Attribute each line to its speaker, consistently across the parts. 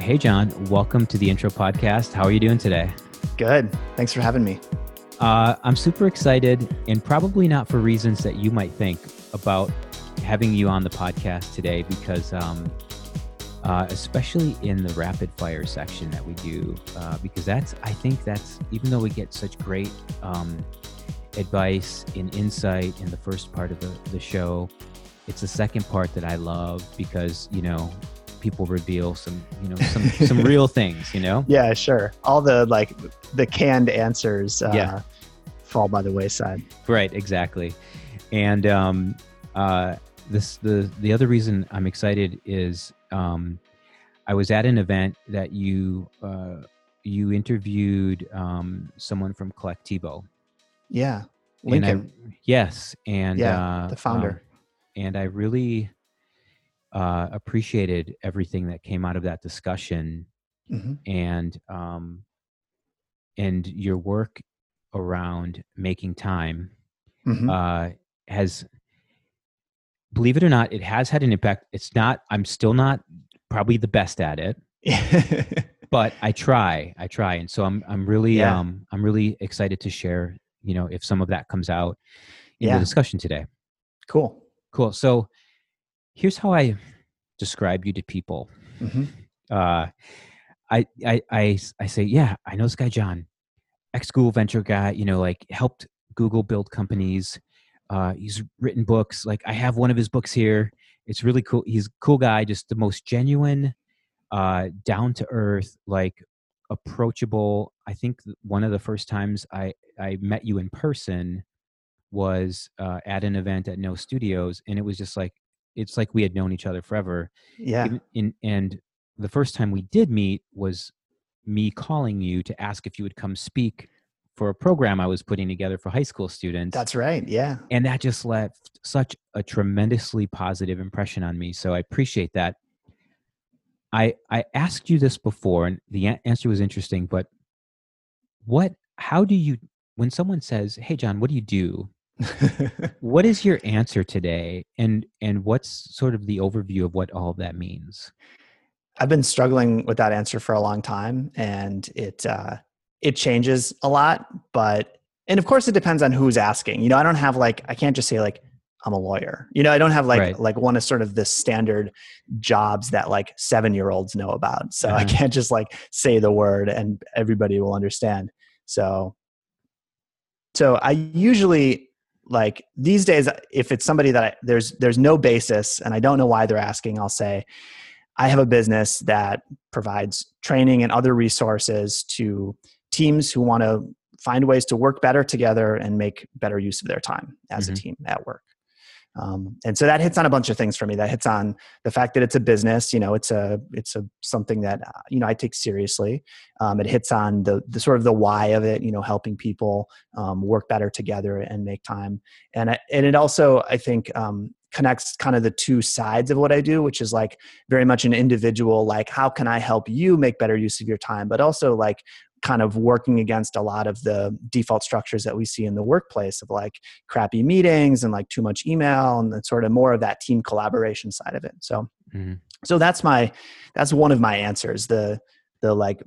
Speaker 1: Hey, John, welcome to the intro podcast. How are you doing today?
Speaker 2: Good. Thanks for having me.
Speaker 1: Uh, I'm super excited, and probably not for reasons that you might think about having you on the podcast today, because um, uh, especially in the rapid fire section that we do, uh, because that's, I think that's, even though we get such great um, advice and insight in the first part of the, the show, it's the second part that I love because, you know, people reveal some you know some some real things you know?
Speaker 2: Yeah sure. All the like the canned answers uh,
Speaker 1: Yeah.
Speaker 2: fall by the wayside.
Speaker 1: Right exactly. And um uh this the the other reason i'm excited is um i was at an event that you uh you interviewed um someone from Colectivo
Speaker 2: yeah.
Speaker 1: And
Speaker 2: lincoln.
Speaker 1: I, yes and
Speaker 2: yeah
Speaker 1: uh,
Speaker 2: the founder.
Speaker 1: um, and i really uh appreciated everything that came out of that discussion
Speaker 2: hmm
Speaker 1: and um and your work around making time
Speaker 2: hmm
Speaker 1: uh has believe it or not it has had an impact. It's not i'm still not probably the best at it. But i try i try. And so i'm i'm really
Speaker 2: Yeah.
Speaker 1: um i'm really excited to share you know if some of that comes out in
Speaker 2: Yeah.
Speaker 1: the discussion today.
Speaker 2: Cool.
Speaker 1: Cool. So here's how i describe you to people
Speaker 2: hmm
Speaker 1: uh, I, I, I, I say, yeah, I know this guy, John, ex Google venture guy, you know, like helped Google build companies. Uh, he's written books. Like I have one of his books here. It's really cool. He's a cool guy, just the most genuine, uh, down to earth, like approachable. I think one of the first times I, I met you in person was uh, at an event at No Studios, and it was just like it's like we had known each other forever
Speaker 2: yeah
Speaker 1: even in and the first time we did meet was me calling you to ask if you would come speak for a program I was putting together for high school students.
Speaker 2: that's right yeah
Speaker 1: and that just left such a tremendously positive impression on me. So I appreciate that. I I asked you this before and the answer was interesting, but what how do you when someone says, "Hey John, what do you do?" What is your answer today and and what's sort of the overview of what all of that means?
Speaker 2: I've been struggling with that answer for a long time, and it uh, it changes a lot. But and of course, it depends on who's asking. You know, I don't have like I can't just say like I'm a lawyer. You know, I don't have like
Speaker 1: Right.
Speaker 2: like one of sort of the standard jobs that like seven year olds know about. So I
Speaker 1: Uh-huh.
Speaker 2: can't just like say the word and everybody will understand. So so I usually like these days if it's somebody that I, there's there's no basis and I don't know why they're asking, I'll say I have a business that provides training and other resources to teams who want to find ways to work better together and make better use of their time as
Speaker 1: Mhm.
Speaker 2: a team at work. Um, and so that hits on a bunch of things for me. That hits on the fact that it's a business. You know, it's a it's a something that you know I take seriously. Um, it hits on the the sort of the why of it. You know, helping people um, work better together and make time. And I, and it also I think um, connects kind of the two sides of what I do, which is like very much an individual. Like, how can I help you make better use of your time? But also like kind of working against a lot of the default structures that we see in the workplace of like crappy meetings and like too much email and sort of more of that team collaboration side of it so
Speaker 1: Mhm.
Speaker 2: so that's my that's one of my answers the the like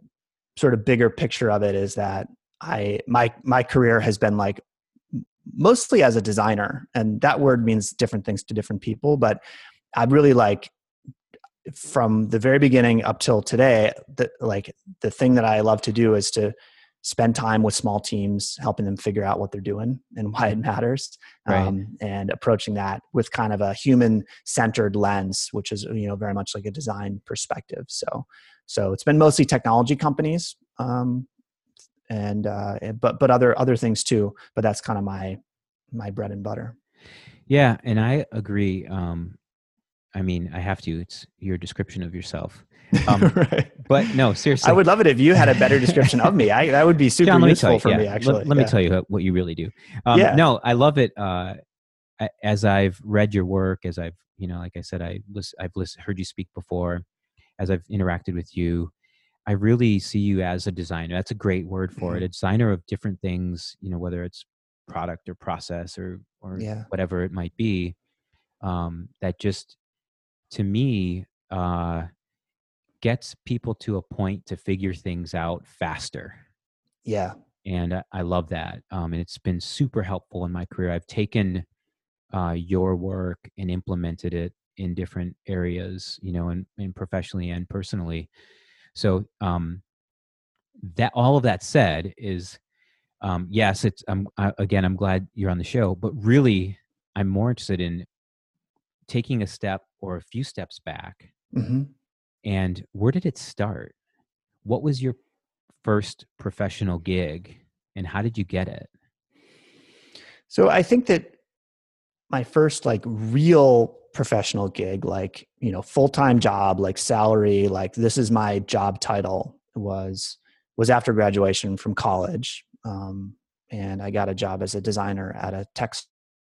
Speaker 2: sort of bigger picture of it is that i my my career has been like mostly as a designer and that word means different things to different people but i really like from the very beginning up till today the like the thing that i love to do is to spend time with small teams helping them figure out what they're doing and why it matters
Speaker 1: Right.
Speaker 2: um, and approaching that with kind of a human centered lens which is you know very much like a design perspective so so it's been mostly technology companies um, and uh, but but other other things too but that's kind of my my bread and butter
Speaker 1: Yeah, and I agree. Um, I mean, I have to. It's your description of yourself. Um,
Speaker 2: right
Speaker 1: But no, seriously.
Speaker 2: I would love it if you had a better description of me. I, that would be super
Speaker 1: John, let
Speaker 2: useful
Speaker 1: you,
Speaker 2: for
Speaker 1: yeah,
Speaker 2: me,
Speaker 1: let-
Speaker 2: actually.
Speaker 1: Let, me
Speaker 2: Yeah.
Speaker 1: tell you what you really do. Um,
Speaker 2: Yeah.
Speaker 1: No, I love it. Uh, as I've read your work, as I've, you know, like I said, I lis- I've lis- heard you speak before, as I've interacted with you, I really see you as a designer. That's a great word for
Speaker 2: Mm-hmm.
Speaker 1: it. A designer of different things, you know, whether it's product or process or or
Speaker 2: Yeah.
Speaker 1: whatever it might be. Um, that just to me uh, gets people to a point to figure things out faster.
Speaker 2: Yeah.
Speaker 1: And I, I love that. Um, and it's been super helpful in my career. I've taken uh, your work and implemented it in different areas, you know, and, and professionally and personally. So um, that all of that said is, um, yes, it's. I'm I, again. I'm glad you're on the show, but really, I'm more interested in taking a step or a few steps back.
Speaker 2: hmm
Speaker 1: And where did it start? What was your first professional gig, and how did you get it?
Speaker 2: So I think that my first like real professional gig, like, you know, full-time job, like salary, like this is my job title was was after graduation from college. Um, and I got a job as a designer at a tech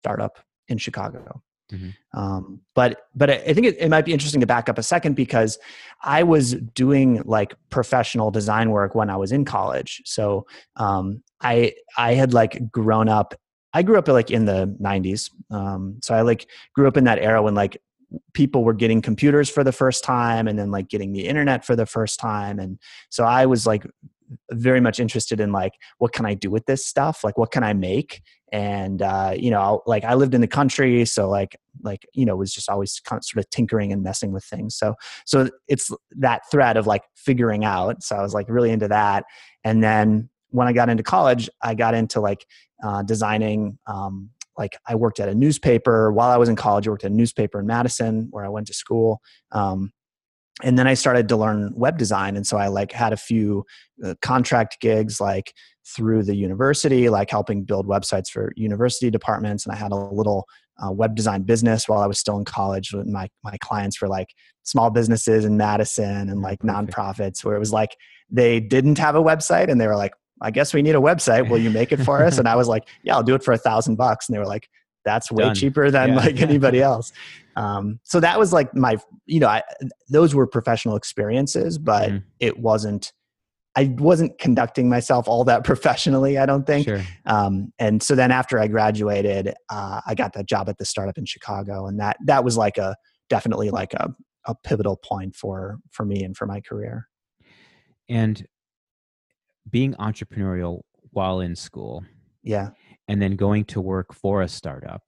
Speaker 2: startup in Chicago.
Speaker 1: Mhm.
Speaker 2: Um, but but I I think it, it might be interesting to back up a second because I was doing like professional design work when I was in college. So um, I I had like grown up. I grew up like in the '90s. Um, so I like grew up in that era when like people were getting computers for the first time and then like getting the internet for the first time and so i was like very much interested in like what can i do with this stuff like what can i make and uh, you know like i lived in the country so like like you know was just always kind of sort of tinkering and messing with things. So so it's that thread of like figuring out. So i was like really into that. And then when i got into college i got into like uh, designing um, like i worked at a newspaper. While i was in college i worked at a newspaper in madison where i went to school. Um, and then i started to learn web design and so i like had a few uh, contract gigs like through the university like helping build websites for university departments and i had a little uh, web design business while i was still in college with my my clients were like small businesses in madison and like nonprofits where it was like they didn't have a website and they were like i guess we need a website. Will you make it for us? And i was like yeah i'll do it for a thousand bucks. And they were like that's way
Speaker 1: Done.
Speaker 2: cheaper than
Speaker 1: Yeah.
Speaker 2: like anybody else um, so that was like my you know I, those were professional experiences but
Speaker 1: Mhm.
Speaker 2: it wasn't i wasn't conducting myself all that professionally i don't think
Speaker 1: Sure.
Speaker 2: um, and so then after i graduated uh, i got that job at the startup in chicago and that that was like a definitely like a, a pivotal point for for me and for my career
Speaker 1: And being entrepreneurial while in school
Speaker 2: yeah
Speaker 1: and then going to work for a startup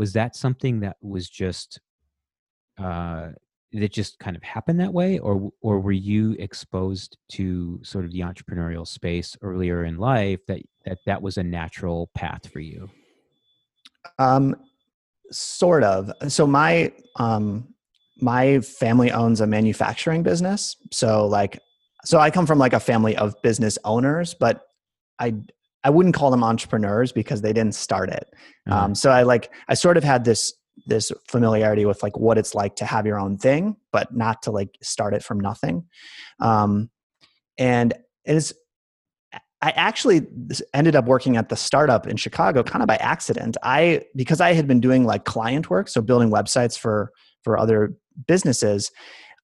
Speaker 1: was that something that was just uh that just kind of happened that way or or were you exposed to sort of the entrepreneurial space earlier in life that that that was a natural path for you
Speaker 2: Um, sort of. So my um, my family owns a manufacturing business. So like, so I come from like a family of business owners, but I I wouldn't call them entrepreneurs because they didn't start it.
Speaker 1: Uh,
Speaker 2: Um, so I like I sort of had this this familiarity with like what it's like to have your own thing, but not to like start it from nothing. Um, and it is I actually ended up working at the startup in Chicago kind of by accident. I because I had been doing like client work, so building websites for for other businesses.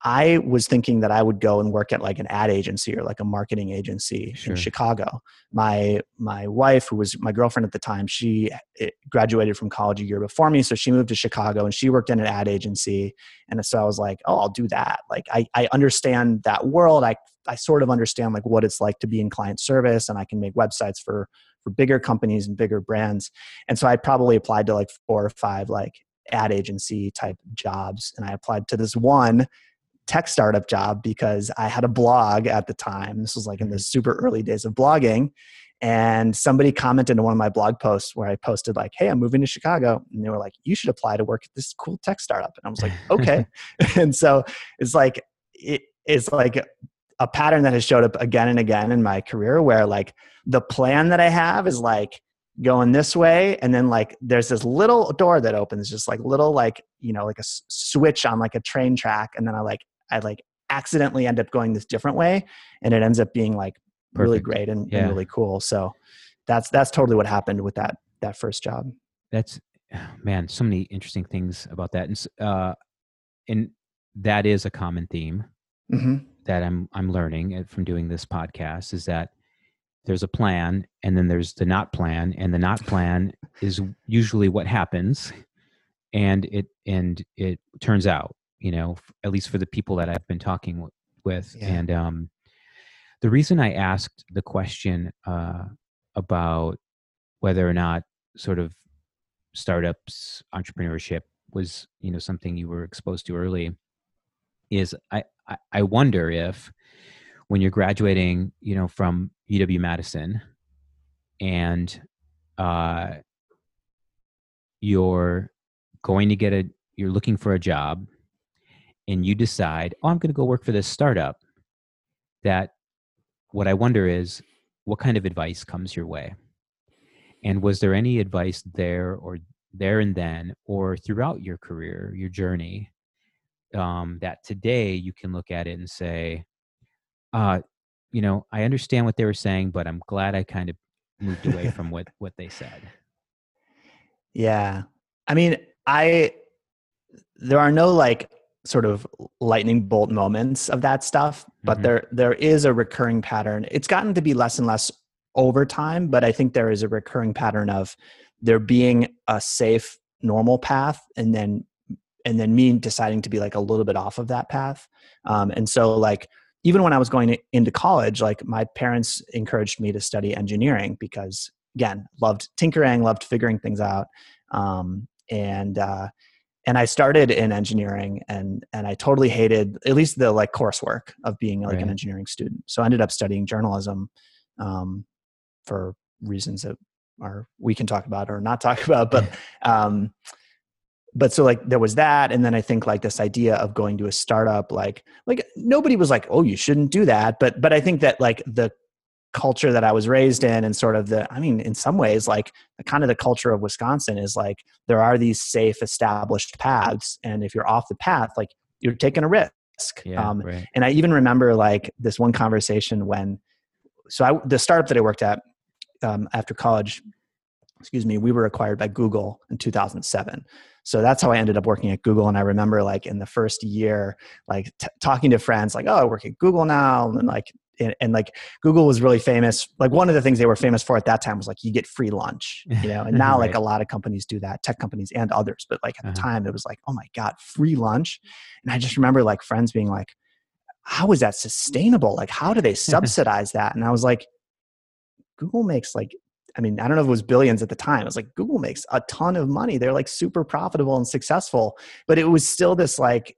Speaker 2: I was thinking that I would go and work at like an ad agency or like a marketing agency
Speaker 1: Sure.
Speaker 2: in Chicago. My my wife, who was my girlfriend at the time, she eh, graduated from college a year before me, so she moved to Chicago and she worked in an ad agency. And so I was like, oh, I'll do that. Like I I understand that world. I I sort of understand like what it's like to be in client service and I can make websites for for bigger companies and bigger brands. And so I probably applied to like four or five like ad agency type jobs and I applied to this one tech startup job because I had a blog at the time. This was like in the mm-hmm. super early days of blogging and somebody commented on one of my blog posts where I posted like, "Hey, I'm moving to Chicago," and they were like, "You should apply to work at this cool tech startup." And I was like, "Okay." and so it's like it, it's like a pattern that has showed up again and again in my career where like the plan that I have is like going this way and then like there's this little door that opens just like little like you know like a s- switch on like a train track and then I like I like accidentally end up going this different way and it ends up being like really great and,
Speaker 1: Yeah.
Speaker 2: and really cool so that's that's totally what happened with that that first job.
Speaker 1: That's man so many interesting things about that and uh and that is a common theme
Speaker 2: hmm
Speaker 1: that I'm I'm learning uh, from doing this podcast is that there's a plan and then there's the not plan and the not plan is usually what happens and it and it turns out you know, f- at least for the people that I've been talking w- with.
Speaker 2: Yeah.
Speaker 1: And um, the reason I asked the question uh, about whether or not sort of startups entrepreneurship was you know something you were exposed to early is I, I I wonder if when you're graduating you know from UW Madison and uh, you're going to get a you're looking for a job and you decide oh i'm going to go work for this startup that what i wonder is what kind of advice comes your way and was there any advice there or there and then or throughout your career your journey um, that today you can look at it and say uh, you know i understand what they were saying but i'm glad i kind of moved away from what what they said
Speaker 2: Yeah. I mean, I there are no like sort of lightning bolt moments of that stuff, but
Speaker 1: Mhm.
Speaker 2: there there is a recurring pattern. It's gotten to be less and less over time, but I think there is a recurring pattern of there being a safe normal path and then and then me deciding to be like a little bit off of that path. Um, and so like even when I was going into college, like my parents encouraged me to study engineering because again, loved tinkering, loved figuring things out. Um, and uh, and I started in engineering and and I totally hated at least the like coursework of being like an engineering student. So I ended up studying journalism um, for reasons that are we can talk about or not talk about, but um, but so like there was that. And then i think like this idea of going to a startup like like nobody was like oh you shouldn't do that. But but i think that like the culture that i was raised in and sort of the i mean in some ways like kind of the culture of wisconsin is like there are these safe established paths and if you're off the path like you're taking a risk
Speaker 1: yeah
Speaker 2: um,
Speaker 1: right
Speaker 2: and I even remember like this one conversation when, so I, the startup that I worked at um, after college, excuse me, we were acquired by Google in 2007. So that's how I ended up working at Google. And I remember like in the first year, like t- talking to friends, like, oh, I work at Google now. And like, and, and like Google was really famous. Like one of the things they were famous for at that time was like you get free lunch, you know. And now like a lot of companies do that, tech companies and others. But like at the
Speaker 1: Uh-huh.
Speaker 2: time, it was like, oh my god, free lunch. And I just remember like friends being like, how is that sustainable? Like, how do they subsidize that? And I was like, Google makes like, I mean, I don't know if it was billions at the time. It was like Google makes a ton of money. They're like super profitable and successful, but it was still this like,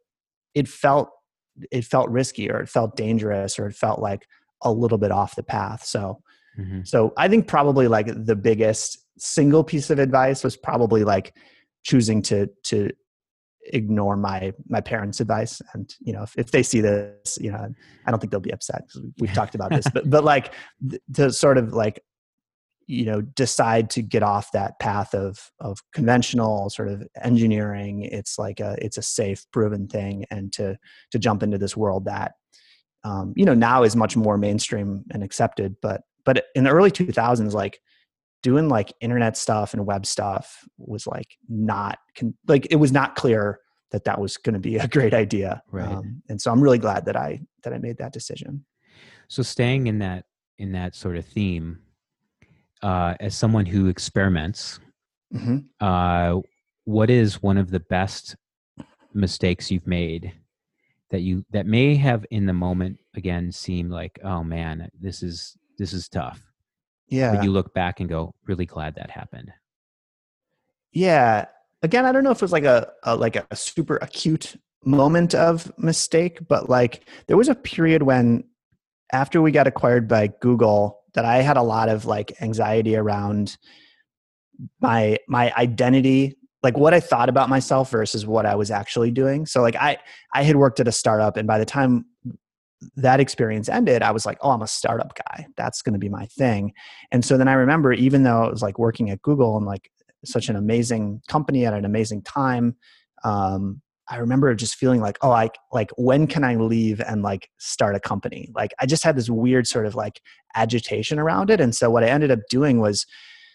Speaker 2: it felt, it felt risky or it felt dangerous or it felt like a little bit off the path. So,
Speaker 1: Mhm.
Speaker 2: so I think probably like the biggest single piece of advice was probably like choosing to to ignore my my parents' advice. And you know, if, if they see this, you know, I don't think they'll be upset because we've talked about this. But but like th- to sort of like you know decide to get off that path of of conventional sort of engineering it's like a it's a safe proven thing and to to jump into this world that um, you know now is much more mainstream and accepted but but in the early 2000s like doing like internet stuff and web stuff was like not con- like it was not clear that that was going to be a great idea
Speaker 1: Right.
Speaker 2: um, and so i'm really glad that i that i made that decision
Speaker 1: So staying in that in that sort of theme, uh, as someone who experiments,
Speaker 2: mm-hmm.
Speaker 1: uh, what is one of the best mistakes you've made that you that may have in the moment again seem like oh man this is this is tough
Speaker 2: yeah
Speaker 1: but you look back and go really glad that happened
Speaker 2: Yeah. Again, I don't know if it was like a, a like a super acute moment of mistake, but like there was a period when after we got acquired by Google that I had a lot of like anxiety around my my identity, like what I thought about myself versus what I was actually doing. So like I I had worked at a startup and by the time that experience ended, I was like, oh, I'm a startup guy. That's going to be my thing. And so then I remember, even though it was like working at Google and like such an amazing company at an amazing time, um, I remember just feeling like, oh, I like when can I leave and like start a company? Like I just had this weird sort of like agitation around it. And so what I ended up doing was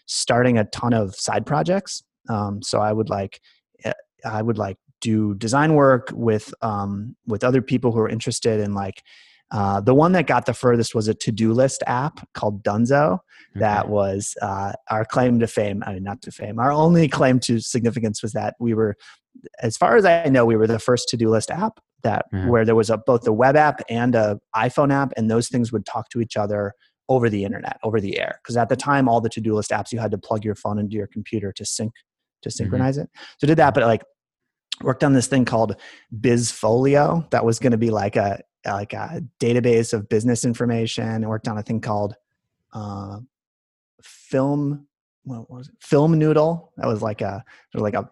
Speaker 2: starting a ton of side projects. Um, so I would like, eh, I would like do design work with um, with other people who are interested in like Uh, the one that got the furthest was a to-do list app called Dunzo. That
Speaker 1: Okay.
Speaker 2: was uh, our claim to fame. I mean, not to fame. Our only claim to significance was that we were, as far as I know, we were the first to-do list app that
Speaker 1: Mhm.
Speaker 2: where there was a, both a web app and a iPhone app, and those things would talk to each other over the internet, over the air. Because at the time, all the to-do list apps, you had to plug your phone into your computer to sync to synchronize it. So did that, but like worked on this thing called Bizfolio that was going to be like a like a database of business information. I worked on a thing called uh, Film. What was it? Film Noodle. That was like a was like a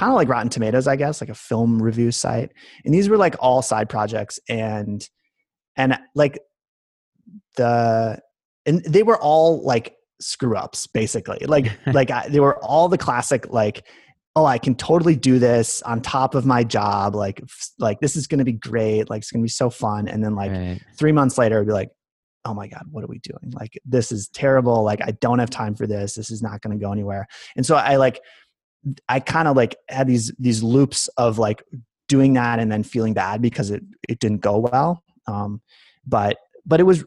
Speaker 2: kind of like Rotten Tomatoes, I guess, like a film review site. And these were like all side projects, and and like the and they were all like screw ups basically. Like like I, they were all the classic like oh i can totally do this on top of my job like like this is going to be great like it's going to be so fun. And then like
Speaker 1: Right.
Speaker 2: three months later i'd be like oh my god what are we doing? Like this is terrible. Like i don't have time for this. This is not going to go anywhere. And so i like i kind of like had these these loops of like doing that and then feeling bad because it it didn't go well. Um but but it was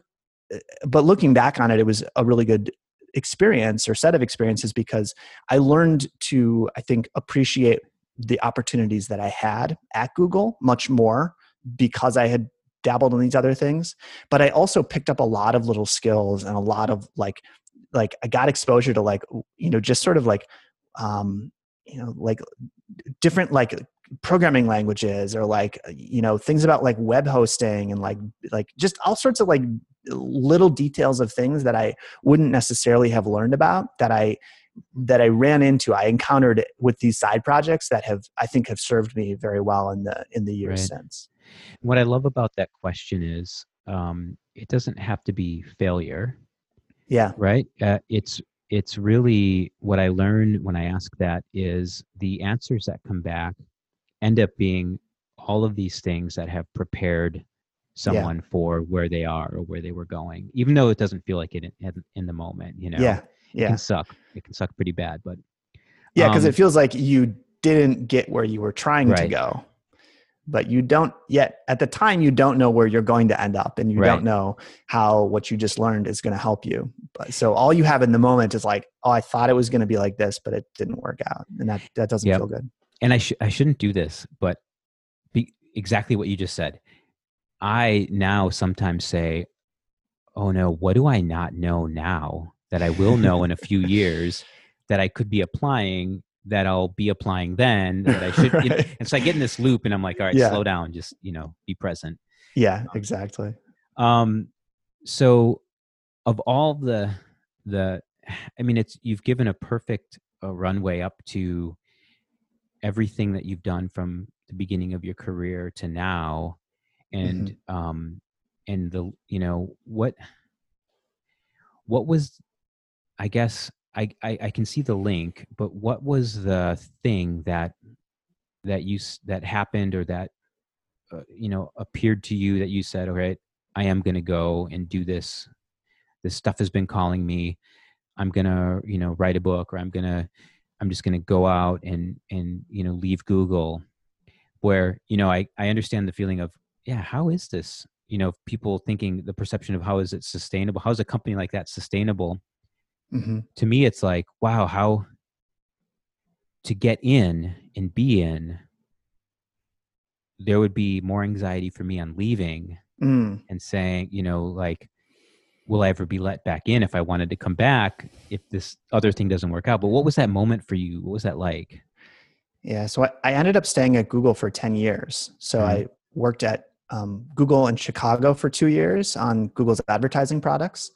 Speaker 2: but looking back on it it was a really good experience or set of experiences because i learned to i think appreciate the opportunities that i had at google much more because i had dabbled in these other things. But i also picked up a lot of little skills and a lot of like like i got exposure to like you know just sort of like um you know like different like programming languages or like you know things about like web hosting and like like just all sorts of like little details of things that i wouldn't necessarily have learned about that i that i ran into i encountered with these side projects that have i think have served me very well in the in the years
Speaker 1: Right.
Speaker 2: since
Speaker 1: What I love about that question is um, it doesn't have to be failure,
Speaker 2: yeah
Speaker 1: right? Uh, it's it's really what I learn when I ask that is the answers that come back end up being all of these things that have prepared someone for where they are or where they were going, even though it doesn't feel like it in, in the moment. You know,
Speaker 2: yeah Yeah.
Speaker 1: it can suck. It can suck pretty bad, but
Speaker 2: yeah because
Speaker 1: um,
Speaker 2: it feels like you didn't get where you were trying to go but you don't yet at the time you don't know where you're going to end up and you
Speaker 1: Right.
Speaker 2: don't know how what you just learned is going to help you but so all you have in the moment is like oh i thought it was going to be like this but it didn't work out and that that doesn't
Speaker 1: Yep.
Speaker 2: feel good
Speaker 1: and I, sh- I shouldn't do this, but be exactly what you just said. I now sometimes say, "Oh no, what do I not know now that I will know in a few years that I could be applying that I'll be applying then that I should." you know, and so I get in this loop, and I'm like, "All right,
Speaker 2: Yeah.
Speaker 1: slow down, just you know, be present."
Speaker 2: yeah exactly
Speaker 1: Um, so of all the the, I mean, it's you've given a perfect uh, runway up to everything that you've done from the beginning of your career to now, and um, and the you know what what was, I guess I, I I can see the link, but what was the thing that that you that happened or that uh, you know appeared to you that you said, all right, I am going to go and do this. This stuff has been calling me. I'm going to, you know, write a book or I'm going to I'm just going to go out and and you know, leave Google where, you know, I I understand the feeling of, yeah, how is this? You know, people thinking the perception of how is it sustainable? How is a company like that sustainable?
Speaker 2: Hmm
Speaker 1: To me it's like, wow, how to get in and be in there would be more anxiety for me on leaving
Speaker 2: mm.
Speaker 1: and saying, you know, like, will I ever be let back in if I wanted to come back if this other thing doesn't work out? But what was that moment for you? What was that like?
Speaker 2: Yeah, so I, I ended up staying at Google for 10 years. So
Speaker 1: Mhm.
Speaker 2: I worked at um, Google in Chicago for two years on Google's advertising products.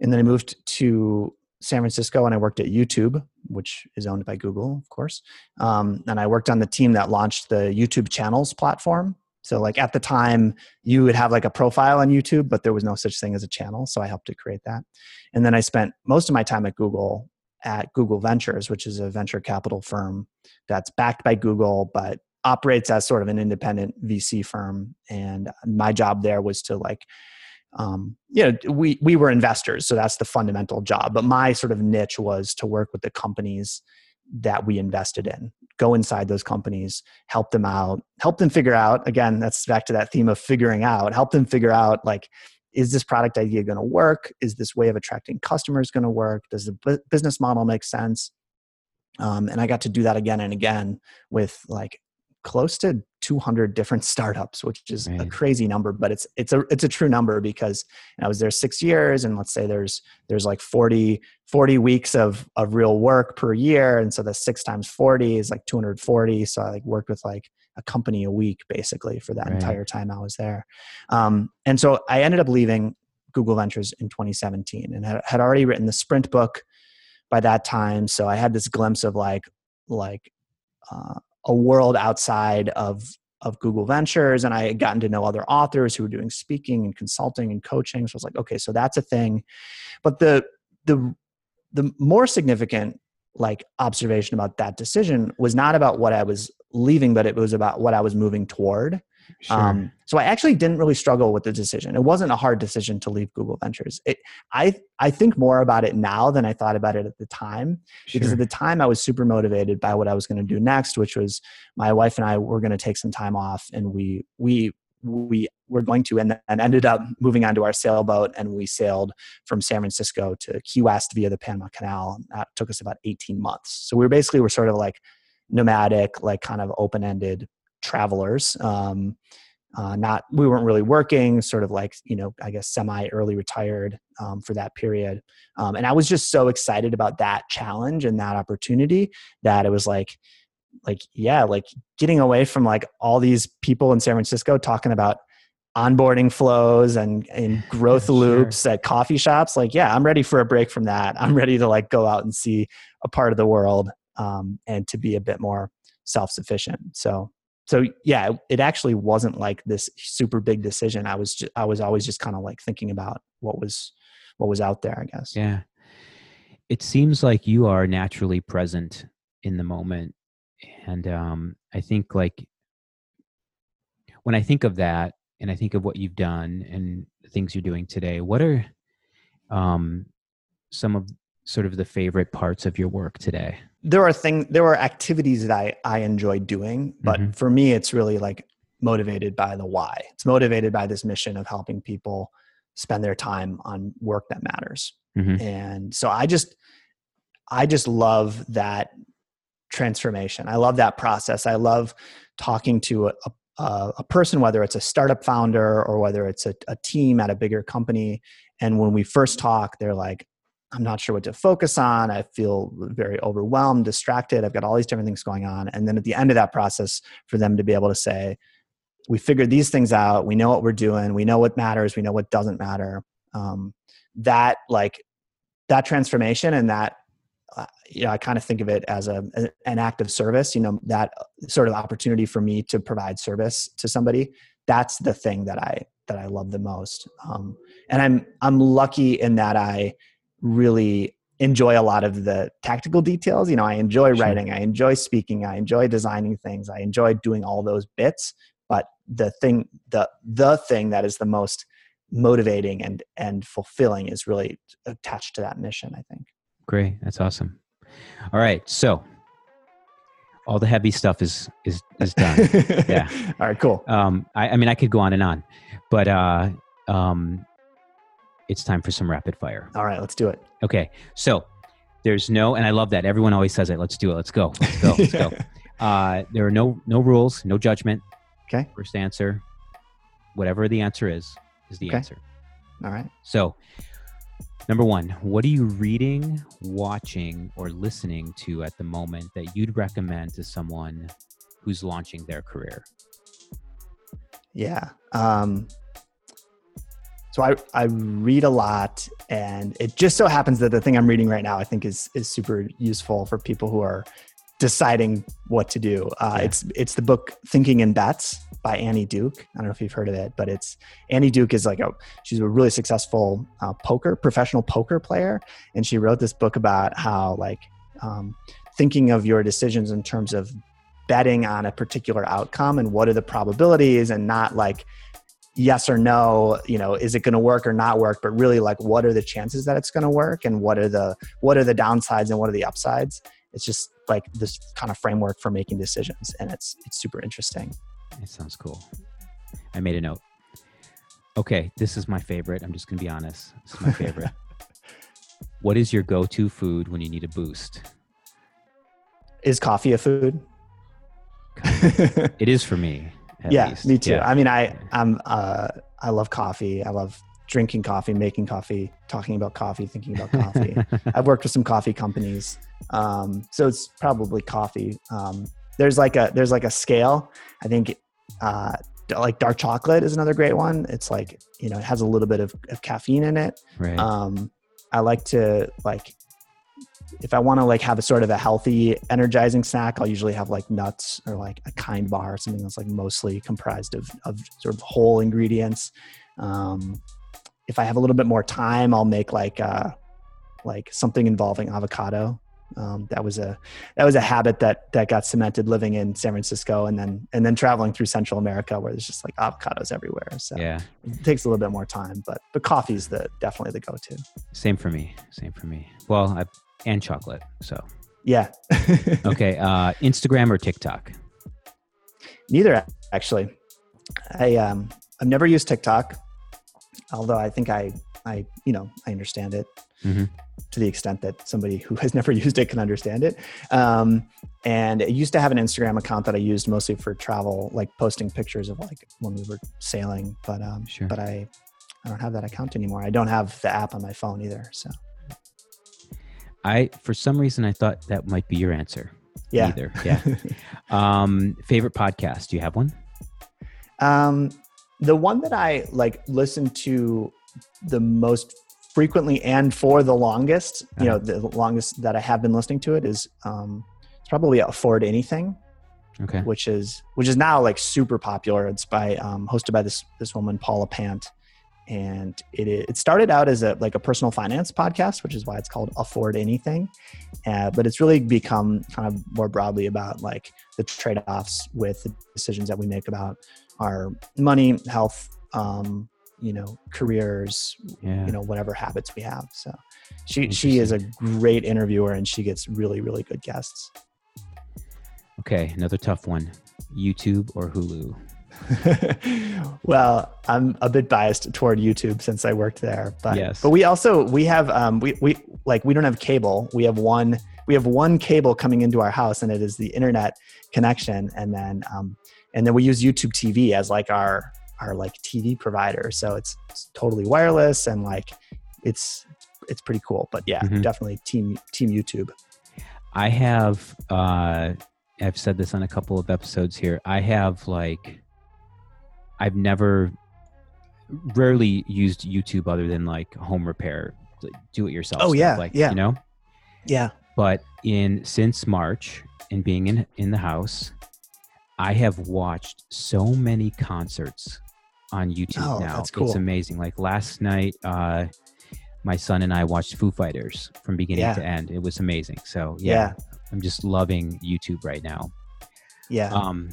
Speaker 2: And then I moved to San Francisco and I worked at YouTube, which is owned by Google, of course. Um, and I worked on the team that launched the YouTube channels platform. So, like at the time, you would have like a profile on YouTube, but there was no such thing as a channel. So I helped to create that. And then I spent most of my time at Google at Google Ventures, which is a venture capital firm that's backed by Google, but operates as sort of an independent VC firm. And my job there was to like, um, you know, we we were investors, so that's the fundamental job. But my sort of niche was to work with the companies that we invested in. Go inside those companies help them out help them figure out again that's back to that theme of figuring out help them figure out like is this product idea going to work? Is this way of attracting customers going to work? Does the bu- business model make sense? Um, and i got to do that again and again with like close to 200 different startups which is right. a crazy number but it's it's a it's a true number because i was there six years and let's say there's there's like 40 40 weeks of of real work per year and so the six times 40 is like 240 so i like worked with like a company a week basically for that right. entire time i was there um, and so i ended up leaving google ventures in 2017 and had, had already written the sprint book by that time so i had this glimpse of like like uh, a world outside of of Google Ventures, and I had gotten to know other authors who were doing speaking and consulting and coaching. So I was like, okay, so that's a thing. But the the the more significant like observation about that decision was not about what I was leaving, but it was about what I was moving toward. Sure. Um, so I actually didn't really struggle with the decision. It wasn't a hard decision to leave Google Ventures. It, I I think more about it now than I thought about it at the time sure. because at the time I was super motivated by what I was going to do next, which was my wife and I were going to take some time off, and we we we were going to and, and ended up moving onto our sailboat and we sailed from san francisco to key west via the panama canal that took us about 18 months so we were basically were sort of like nomadic like kind of open-ended travelers. Um, uh, not we weren't really working, sort of like you know I guess semi early retired um, for that period, um, and I was just so excited about that challenge and that opportunity that it was like like yeah like getting away from like all these people in San Francisco talking about onboarding flows and, and growth sure. loops at coffee shops like yeah i'm ready for a break from that i'm ready to like go out and see a part of the world um, and to be a bit more self-sufficient so so yeah it actually wasn't like this super big decision. I was just, i was always just kind of like thinking about what was what was out there i guess.
Speaker 1: Yeah. It seems like you are naturally present in the moment and um i think like when i think of that and i think of what you've done and things you're doing today what are um some of sort of the favorite parts of your work today?
Speaker 2: There are things, there are activities that I, I enjoy doing, but mm-hmm. for me, it's really like motivated by the why. It's motivated by this mission of helping people spend their time on work that matters. Mm-hmm. And so I just, I just love that transformation. I love that process. I love talking to a, a, a person, whether it's a startup founder or whether it's a, a team at a bigger company. And when we first talk, they're like, I'm not sure what to focus on. I feel very overwhelmed, distracted. I've got all these different things going on. And then at the end of that process, for them to be able to say, we figured these things out. We know what we're doing. We know what matters. We know what doesn't matter. Um, that like that transformation and that uh, you know, I kind of think of it as a an act of service. You know, that sort of opportunity for me to provide service to somebody. That's the thing that I that I love the most. Um, and I'm I'm lucky in that I really enjoy a lot of the tactical details. You know, I enjoy sure. writing, I enjoy speaking, I enjoy designing things, I enjoy doing all those bits. But the thing, the the thing that is the most motivating and and fulfilling is really attached to that mission. I think.
Speaker 1: Great, that's awesome. All right, so all the heavy stuff is is is done.
Speaker 2: yeah. All right. Cool.
Speaker 1: Um, I, I mean, I could go on and on, but uh, um, it's time for some rapid fire.
Speaker 2: All right, let's do it.
Speaker 1: Okay. So there's no, and I love that. Everyone always says it. Let's do it. Let's go. Let's go. Let's go. Uh, there are no no rules, no judgment.
Speaker 2: Okay.
Speaker 1: First answer, whatever the answer is, is the okay. answer.
Speaker 2: All right.
Speaker 1: So, number one, what are you reading, watching, or listening to at the moment that you'd recommend to someone who's launching their career?
Speaker 2: Yeah. Um, so I, I read a lot and it just so happens that the thing i'm reading right now i think is is super useful for people who are deciding what to do. Uh, yeah. it's it's the book thinking in bets by annie duke. I don't know if you've heard of it but it's annie duke is like a she's a really successful uh, poker professional poker player. And she wrote this book about how like um, thinking of your decisions in terms of betting on a particular outcome and what are the probabilities and not like yes or no you know is it going to work or not work but really like what are the chances that it's going to work and what are the what are the downsides and what are the upsides it's just like this kind of framework for making decisions, and it's it's super interesting.
Speaker 1: It sounds cool. I made a note. Okay, this is my favorite. I'm just gonna be honest. This is my favorite. what is your go-to food when you need a boost?
Speaker 2: Is coffee a food?
Speaker 1: it is for me.
Speaker 2: Yeah,
Speaker 1: least.
Speaker 2: me too.
Speaker 1: Yeah.
Speaker 2: I mean, I I'm uh, I love coffee. I love drinking coffee, making coffee, talking about coffee, thinking about coffee. I've worked with some coffee companies, um, so it's probably coffee. Um, there's like a there's like a scale. I think uh, like dark chocolate is another great one. It's like you know it has a little bit of, of caffeine in it.
Speaker 1: right.
Speaker 2: Um, I like to like if I want to like have a sort of a healthy, energizing snack, I'll usually have like nuts or like a kind bar, something that's like mostly comprised of of sort of whole ingredients. Um, if I have a little bit more time, I'll make like uh, like something involving avocado. Um, that was a that was a habit that that got cemented living in San Francisco and then and then traveling through Central America where there's just like avocados everywhere. So
Speaker 1: yeah.
Speaker 2: it takes a little bit more time, but but coffee's the definitely the go-to.
Speaker 1: Same for me. Same for me. Well, I, and chocolate. So
Speaker 2: Yeah.
Speaker 1: okay. Uh, Instagram or TikTok?
Speaker 2: Neither actually. I um I've never used TikTok, although I think I I you know I understand it
Speaker 1: Mhm.
Speaker 2: to the extent that somebody who has never used it can understand it. Um, and I used to have an Instagram account that I used mostly for travel, like posting pictures of like when we were sailing. But um,
Speaker 1: Sure.
Speaker 2: but I I don't have that account anymore. I don't have the app on my phone either. So
Speaker 1: I for some reason I thought that might be your answer.
Speaker 2: yeah.
Speaker 1: Either. Yeah. um, favorite podcast? Do you have one?
Speaker 2: Um, the one that I like listen to the most frequently and for the longest, you know, the longest that I have been listening to it is um, it's probably Afford Anything,
Speaker 1: Okay.
Speaker 2: which is which is now like super popular. It's by um, hosted by this this woman Paula Pant, and it it started out as a like a personal finance podcast, which is why it's called Afford Anything. Uh, but it's really become kind of more broadly about like the trade offs with the decisions that we make about our money, health, um, you know, careers,
Speaker 1: Yeah.
Speaker 2: you know, whatever habits we have. So she she is a great interviewer and she gets really really good guests.
Speaker 1: Okay. Another tough one. YouTube or Hulu?
Speaker 2: well, I'm a bit biased toward YouTube since I worked there, but
Speaker 1: Yes.
Speaker 2: but we also we have um we we like we don't have cable. We have one we have one cable coming into our house, and it is the internet connection, and then um and then we use YouTube TV as like our our like TV provider. So it's, it's totally wireless and like it's it's pretty cool. But yeah,
Speaker 1: Mhm.
Speaker 2: definitely team team YouTube.
Speaker 1: I have uh I've said this on a couple of episodes here. I have like I've never rarely used YouTube other than like home repair, like, do it yourself.
Speaker 2: Oh,
Speaker 1: stuff,
Speaker 2: yeah,
Speaker 1: like
Speaker 2: yeah.
Speaker 1: you know.
Speaker 2: Yeah.
Speaker 1: But in since March and being in in the house, I have watched so many concerts on YouTube
Speaker 2: Oh,
Speaker 1: now.
Speaker 2: that's cool.
Speaker 1: It's amazing. Like last night, uh my son and I watched Foo Fighters from beginning
Speaker 2: Yeah.
Speaker 1: to end. It was amazing. So yeah,
Speaker 2: Yeah.
Speaker 1: I'm just loving YouTube right now.
Speaker 2: Yeah.
Speaker 1: Um,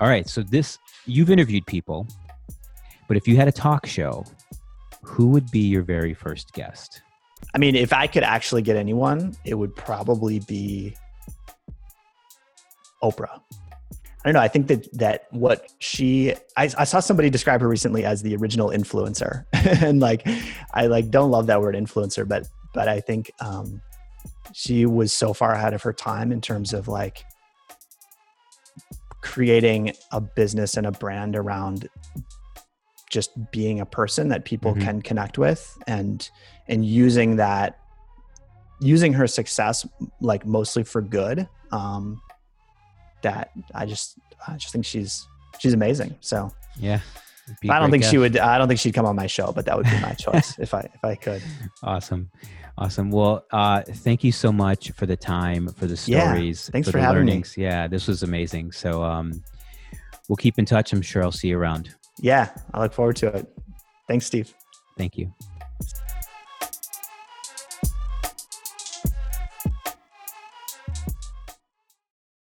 Speaker 1: all right, so this you've interviewed people, but if you had a talk show, who would be your very first guest?
Speaker 2: I mean, if I could actually get anyone, it would probably be Oprah. I don't know. I think that that what she I, I saw somebody describe her recently as the original influencer, and like I like don't love that word influencer, but but I think um, she was so far ahead of her time in terms of like creating a business and a brand around just being a person that people
Speaker 1: Mhm.
Speaker 2: can connect with and and using that using her success like mostly for good um that i just i just think she's she's amazing so
Speaker 1: Yeah,
Speaker 2: i don't think she
Speaker 1: guest.
Speaker 2: would i don't think she'd come on my show but that would be my choice if i if i could
Speaker 1: Awesome, awesome. Well, uh, thank you so much for the time, for the
Speaker 2: Yeah,
Speaker 1: stories,
Speaker 2: thanks
Speaker 1: for,
Speaker 2: for
Speaker 1: the
Speaker 2: having me.
Speaker 1: learnings. Yeah, this was amazing. So um, we'll keep in touch. I'm sure I'll see you around.
Speaker 2: yeah i look forward to it thanks steve
Speaker 1: Thank you.